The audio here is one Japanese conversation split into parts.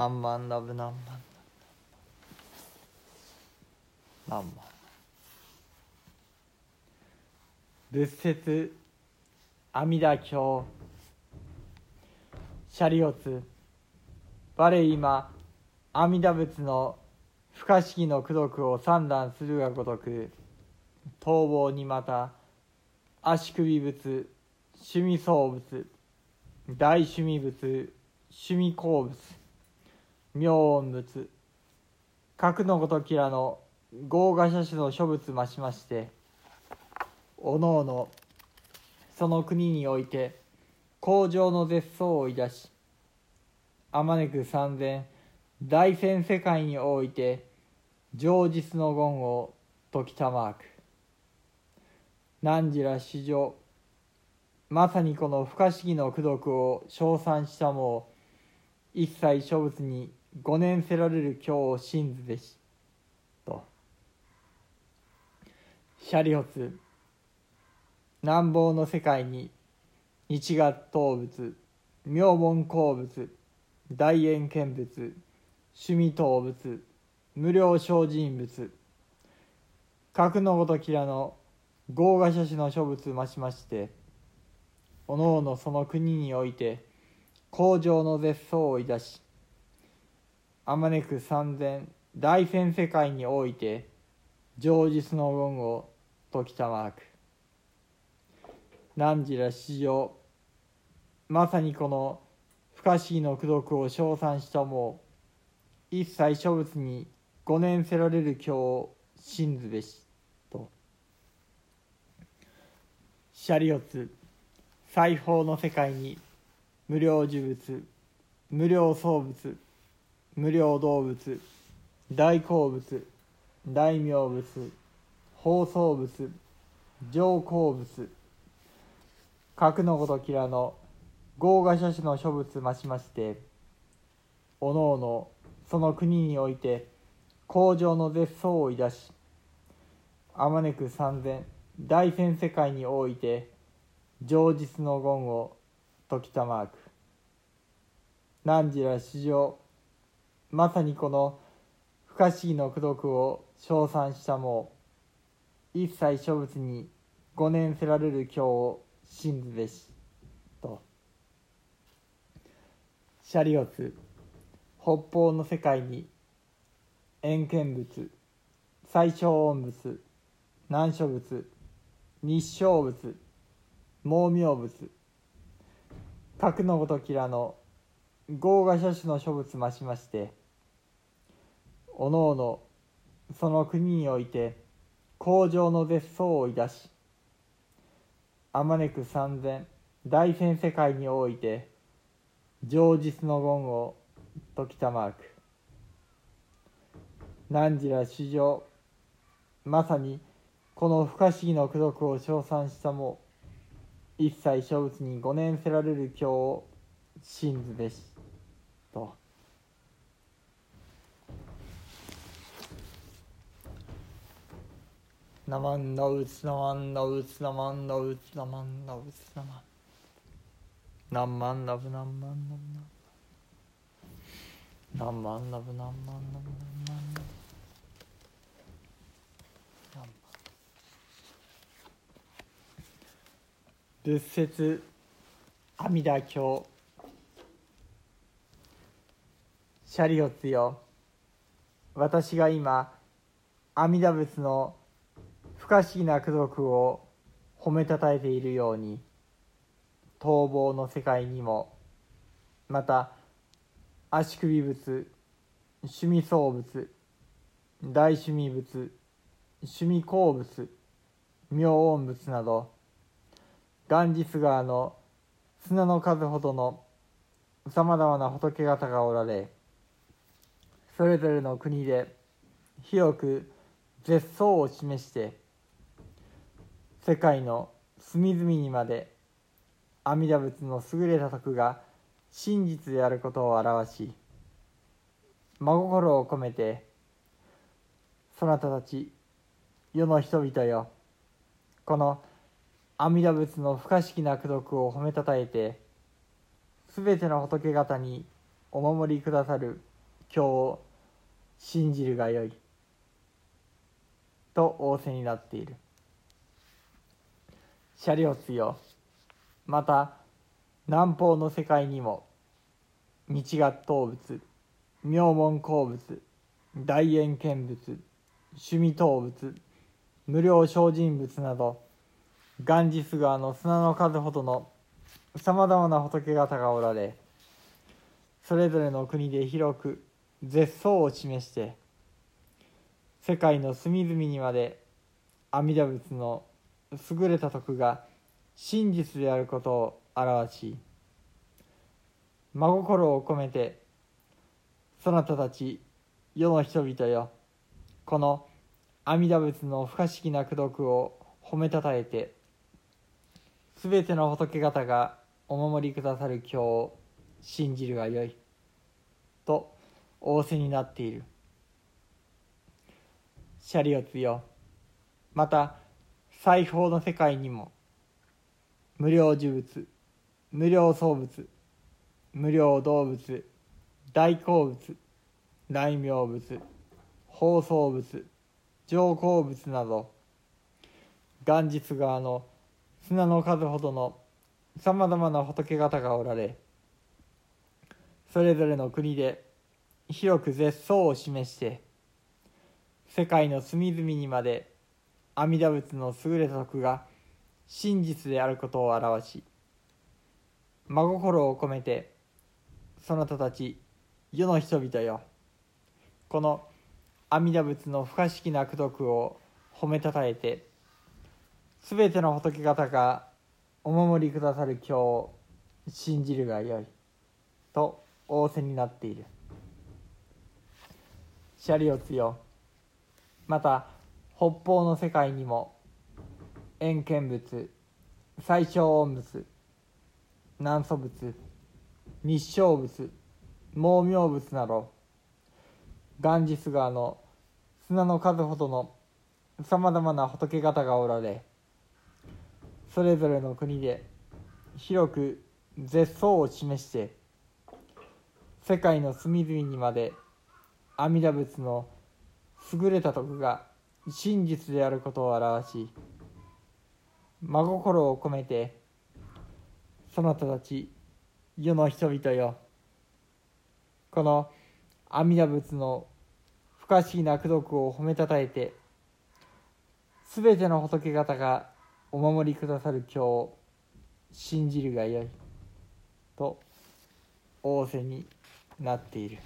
何万ラブ何万何万仏説阿弥陀経シャリオツ我今阿弥陀仏の不可思議の功徳を三段するがごとく逃亡にまた足首仏趣味創仏大趣味仏趣味鉱物妙音仏核のごときらの豪華者種の諸仏増しましておのおのその国において工場の絶相をいだしあまねく三千大戦世界において上実の言を解きたまく。汝ら史上まさにこの不可思議の功徳を称賛したも一切諸仏に五年せられる今日信ずべしと。シャリオツ南方の世界に日月動物妙門鉱物大円見物趣味動物無料精進物核のごときらの豪華諸子の諸物増しましておのおのその国において工場の絶相をいたしあまねく三千大戦世界において上実の言を解きたまく。汝ら史上まさにこの不可思議の功徳を称賛したも一切諸物に五年せられる今日信ずべし。と。シャリオツ裁縫の世界に無料呪物無料創物無料動物大好物大名物放送物上好物核のごときらの豪華諸種の諸物増しましておのおのその国において工場の絶相をいだしあまねく三千大戦世界において上実の言を解きたまく。汝ら史上まさにこの不可思議の功徳を称賛したも一切諸物に五年せられる今日を信ずべしと。シャリオツ。北方の世界に。円見物最小音物難所物日照物猛妙物核のごときらの豪華諸種の諸物増しまして。おのおのその国において工場の絶相をいだしあまねく三千大戦世界において上実の言を解きたまく汝ら史上まさにこの不可思議の功徳を称賛したも一切諸物に五年せられる今日を信ずべしと。なまんのうつなまんのうつなまんのうつなまんのうつなまんなまんな万ラブ何万ラブまんラぶな万ラブ何万ラん何万仏説阿弥陀経。シャリオツよ。私が今阿弥陀仏の不可思議な功徳を褒めたたえているように逃亡の世界にもまた足首仏趣味創仏大趣味仏趣味鉱物妙音仏などガンジス川の砂の数ほどのさまざまな仏方がおられそれぞれの国で広く絶相を示して世界の隅々にまで阿弥陀仏の優れた徳が真実であることを表し真心を込めてそなたたち世の人々よこの阿弥陀仏の不可思議な功徳を褒めたたえてすべての仏方にお守りくださる今日を信じるがよいと仰せになっている。シャリオツよ。また南方の世界にも道合頭仏妙門鉱物大円見物趣味頭仏無料精進仏などガンジス川の砂の数ほどのさまざまな仏方がおられそれぞれの国で広く絶相を示して世界の隅々にまで阿弥陀仏の優れた徳が真実であることを表し真心を込めてそなたたち世の人々よこの阿弥陀仏の不可思議な功徳を褒めたたえてすべての仏方がお守りくださる今日を信じるがよいと仰せになっている。シャリオツよ。また裁縫の世界にも無料呪物無料創物無料動物大好物大名物放送物上皇物など元日川の砂の数ほどのさまざまな仏方がおられそれぞれの国で広く絶相を示して世界の隅々にまで阿弥陀仏の優れた徳が真実であることを表し真心を込めてそなたたち世の人々よこの阿弥陀仏の不可思議な功徳を褒めたたえてすべての仏方がお守りくださる今日を信じるがよいと仰せになっている。シャリオツよ。また北方の世界にも遠見仏最小音仏南祖仏日照仏猛妙仏などガンジス川の砂の数ほどのさまざまな仏方がおられそれぞれの国で広く絶相を示して世界の隅々にまで阿弥陀仏の優れた徳が真実であることを表し真心を込めてそなたたち世の人々よこの阿弥陀仏の不可思議な功徳を褒めたたえてすべての仏方がお守りくださる今日を信じるがよいと仰せになっている。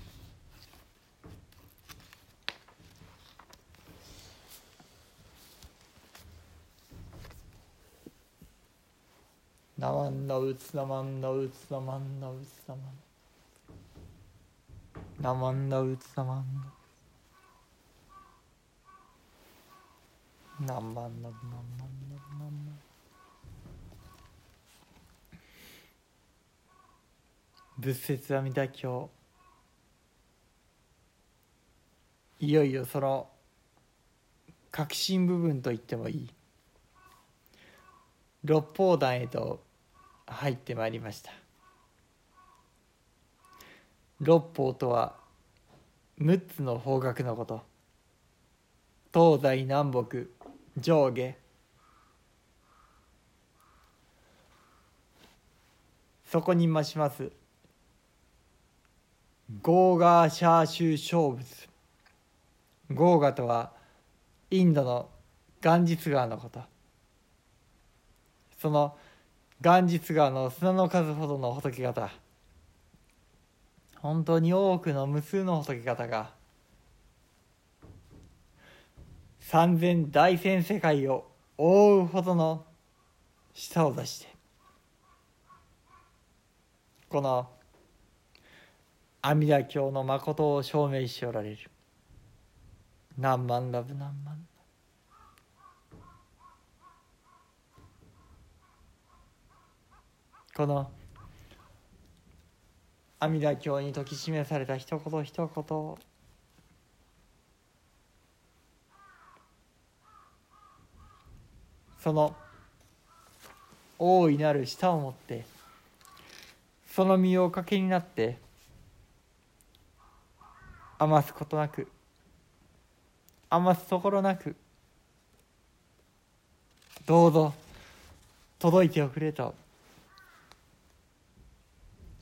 なまんのうつなまんのうつなまんのうつなまんなまんのうつなまんな仏説阿弥陀経いよいよその核心部分と言ってもいい六法壇へと入ってまいりました。六法とは6つの方角のこと。東西南北上下。そこに増します。ゴーガーシャーシュー小仏ゴーガとはインドのガンジス川のこと。そのガンジス川の砂の数ほどの仏方。本当に多くの無数の仏方が。三千大千世界を覆うほどの舌を出して。この阿弥陀経の誠を証明しておられる。何万ラブ何万。この阿弥陀経に説き示された一言一言。その大いなる舌を持ってその身をおかけになって余すことなく余すところなくどうぞ届いておくれと。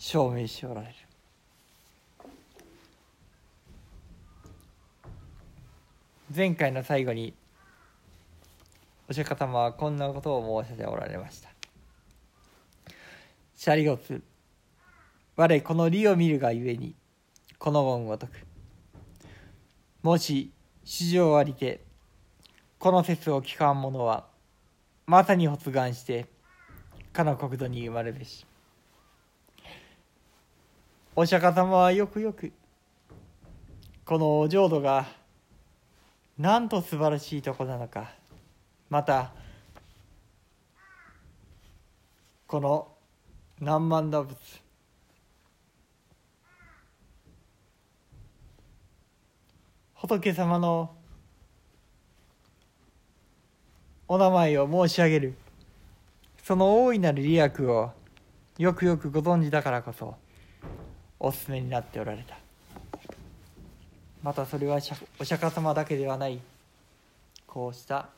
証明しておられる。前回の最後にお釈迦様はこんなことを申し上げおられました。シャリゴツ我この理を見るがゆえにこの言ごとく。もし史上ありてこの説を聞かん者はまさに発願してかの国土に生まれべし。お釈迦様はよくよくこのお浄土がなんと素晴らしいとこなのか。またこの何万打仏仏様のお名前を申し上げる。その大いなる利益をよくよくご存知だからこそ。お勧めになっておられた。またそれはお釈迦様だけではない。こうした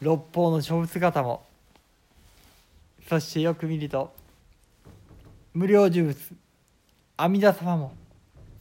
六方の勝負姿もそしてよく見ると無料呪物阿弥陀様も